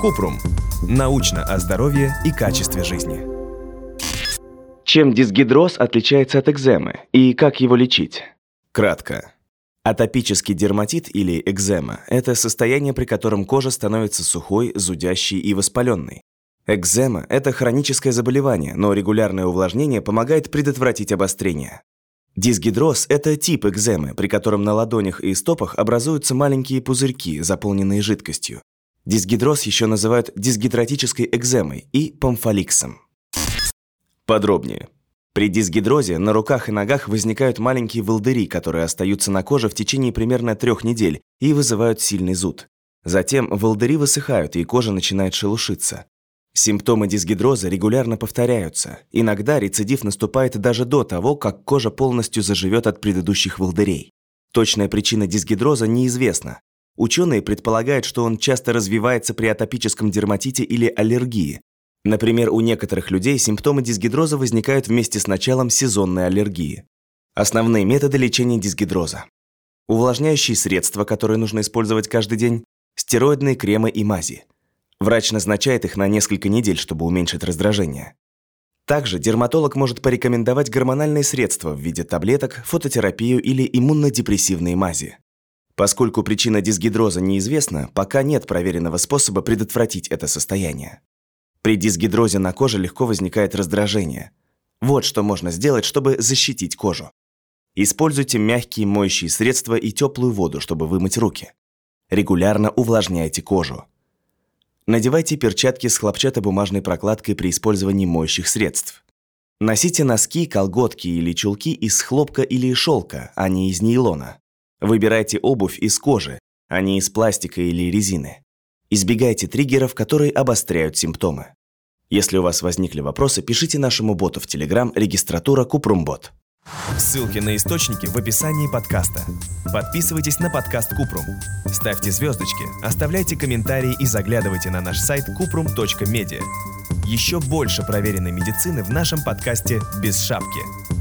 Купрум. Научно о здоровье и качестве жизни. Чем дисгидроз отличается от экземы и как его лечить? Кратко. Атопический дерматит или экзема – это состояние, при котором кожа становится сухой, зудящей и воспаленной. Экзема – это хроническое заболевание, но регулярное увлажнение помогает предотвратить обострение. Дисгидроз – это тип экземы, при котором на ладонях и стопах образуются маленькие пузырьки, заполненные жидкостью. Дисгидроз еще называют дисгидратической экземой и помфоликсом. Подробнее. При дисгидрозе на руках и ногах возникают маленькие волдыри, которые остаются на коже в течение примерно трех недель и вызывают сильный зуд. Затем волдыри высыхают, и кожа начинает шелушиться. Симптомы дисгидроза регулярно повторяются. Иногда рецидив наступает даже до того, как кожа полностью заживет от предыдущих волдырей. Точная причина дисгидроза неизвестна. Ученые предполагают, что он часто развивается при атопическом дерматите или аллергии. Например, у некоторых людей симптомы дисгидроза возникают вместе с началом сезонной аллергии. Основные методы лечения дисгидроза. Увлажняющие средства, которые нужно использовать каждый день, стероидные кремы и мази – Врач назначает их на несколько недель, чтобы уменьшить раздражение. Также дерматолог может порекомендовать гормональные средства в виде таблеток, фототерапию или иммунодепрессивные мази. Поскольку причина дисгидроза неизвестна, пока нет проверенного способа предотвратить это состояние. При дисгидрозе на коже легко возникает раздражение. Вот что можно сделать, чтобы защитить кожу. Используйте мягкие моющие средства и теплую воду, чтобы вымыть руки. Регулярно увлажняйте кожу. Надевайте перчатки с хлопчатобумажной прокладкой при использовании моющих средств. Носите носки, колготки или чулки из хлопка или шелка, а не из нейлона. Выбирайте обувь из кожи, а не из пластика или резины. Избегайте триггеров, которые обостряют симптомы. Если у вас возникли вопросы, пишите нашему боту в Telegram регистратура Купрумбот. Ссылки на источники в описании подкаста. Подписывайтесь на подкаст Купрум. Ставьте звездочки, оставляйте комментарии и заглядывайте на наш сайт kuprum.media. Еще больше проверенной медицины в нашем подкасте «Без шапки».